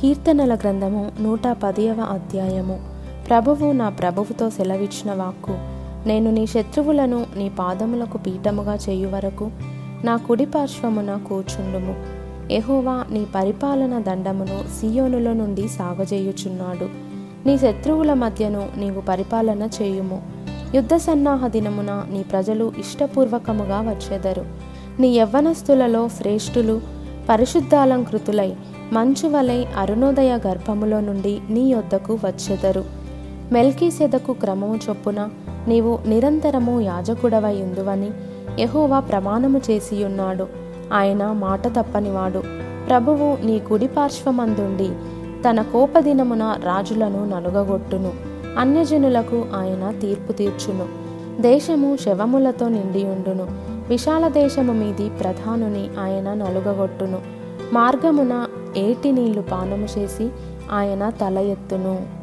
కీర్తనల గ్రంథము నూట పదియవ అధ్యాయము. ప్రభువు నా ప్రభువుతో సెలవిచ్చిన వాక్కు నేను నీ శత్రువులను నీ పాదములకు పీఠముగా చేయు వరకు నా కుడి పార్శ్వమున కూర్చుండుము. ఎహోవా నీ పరిపాలన దండమును సియోనులో నుండి సాగజేయుచున్నాడు. నీ శత్రువుల మధ్యను నీవు పరిపాలన చేయుము. యుద్ధ సన్నాహ దినమున నీ ప్రజలు ఇష్టపూర్వకముగా వచ్చెదరు. నీ యవ్వనస్తులలో శ్రేష్ఠులు పరిశుద్ధాలంకృతులై మంచు వలె అరుణోదయ గర్భములో నుండి నీ యొద్దకు వచ్చెదరు. మెల్కీసెదకు క్రమము చొప్పున నీవు నిరంతరము యాజకుడవై యహోవా ప్రమాణము చేసియున్నాడు. ఆయన మాట తప్పనివాడు. ప్రభువు నీ కుడి పార్శ్వమందుండి తన కోపదినమున రాజులను నలుగగొట్టును. అన్యజనులకు ఆయన తీర్పు తీర్చును. దేశము శవములతో నిండియుండును. విశాల దేశము మీది ప్రధానుని ఆయన నలుగగొట్టును. మార్గమున ఏటి నీళ్ళు పానము చేసి ఆయన తల ఎత్తును.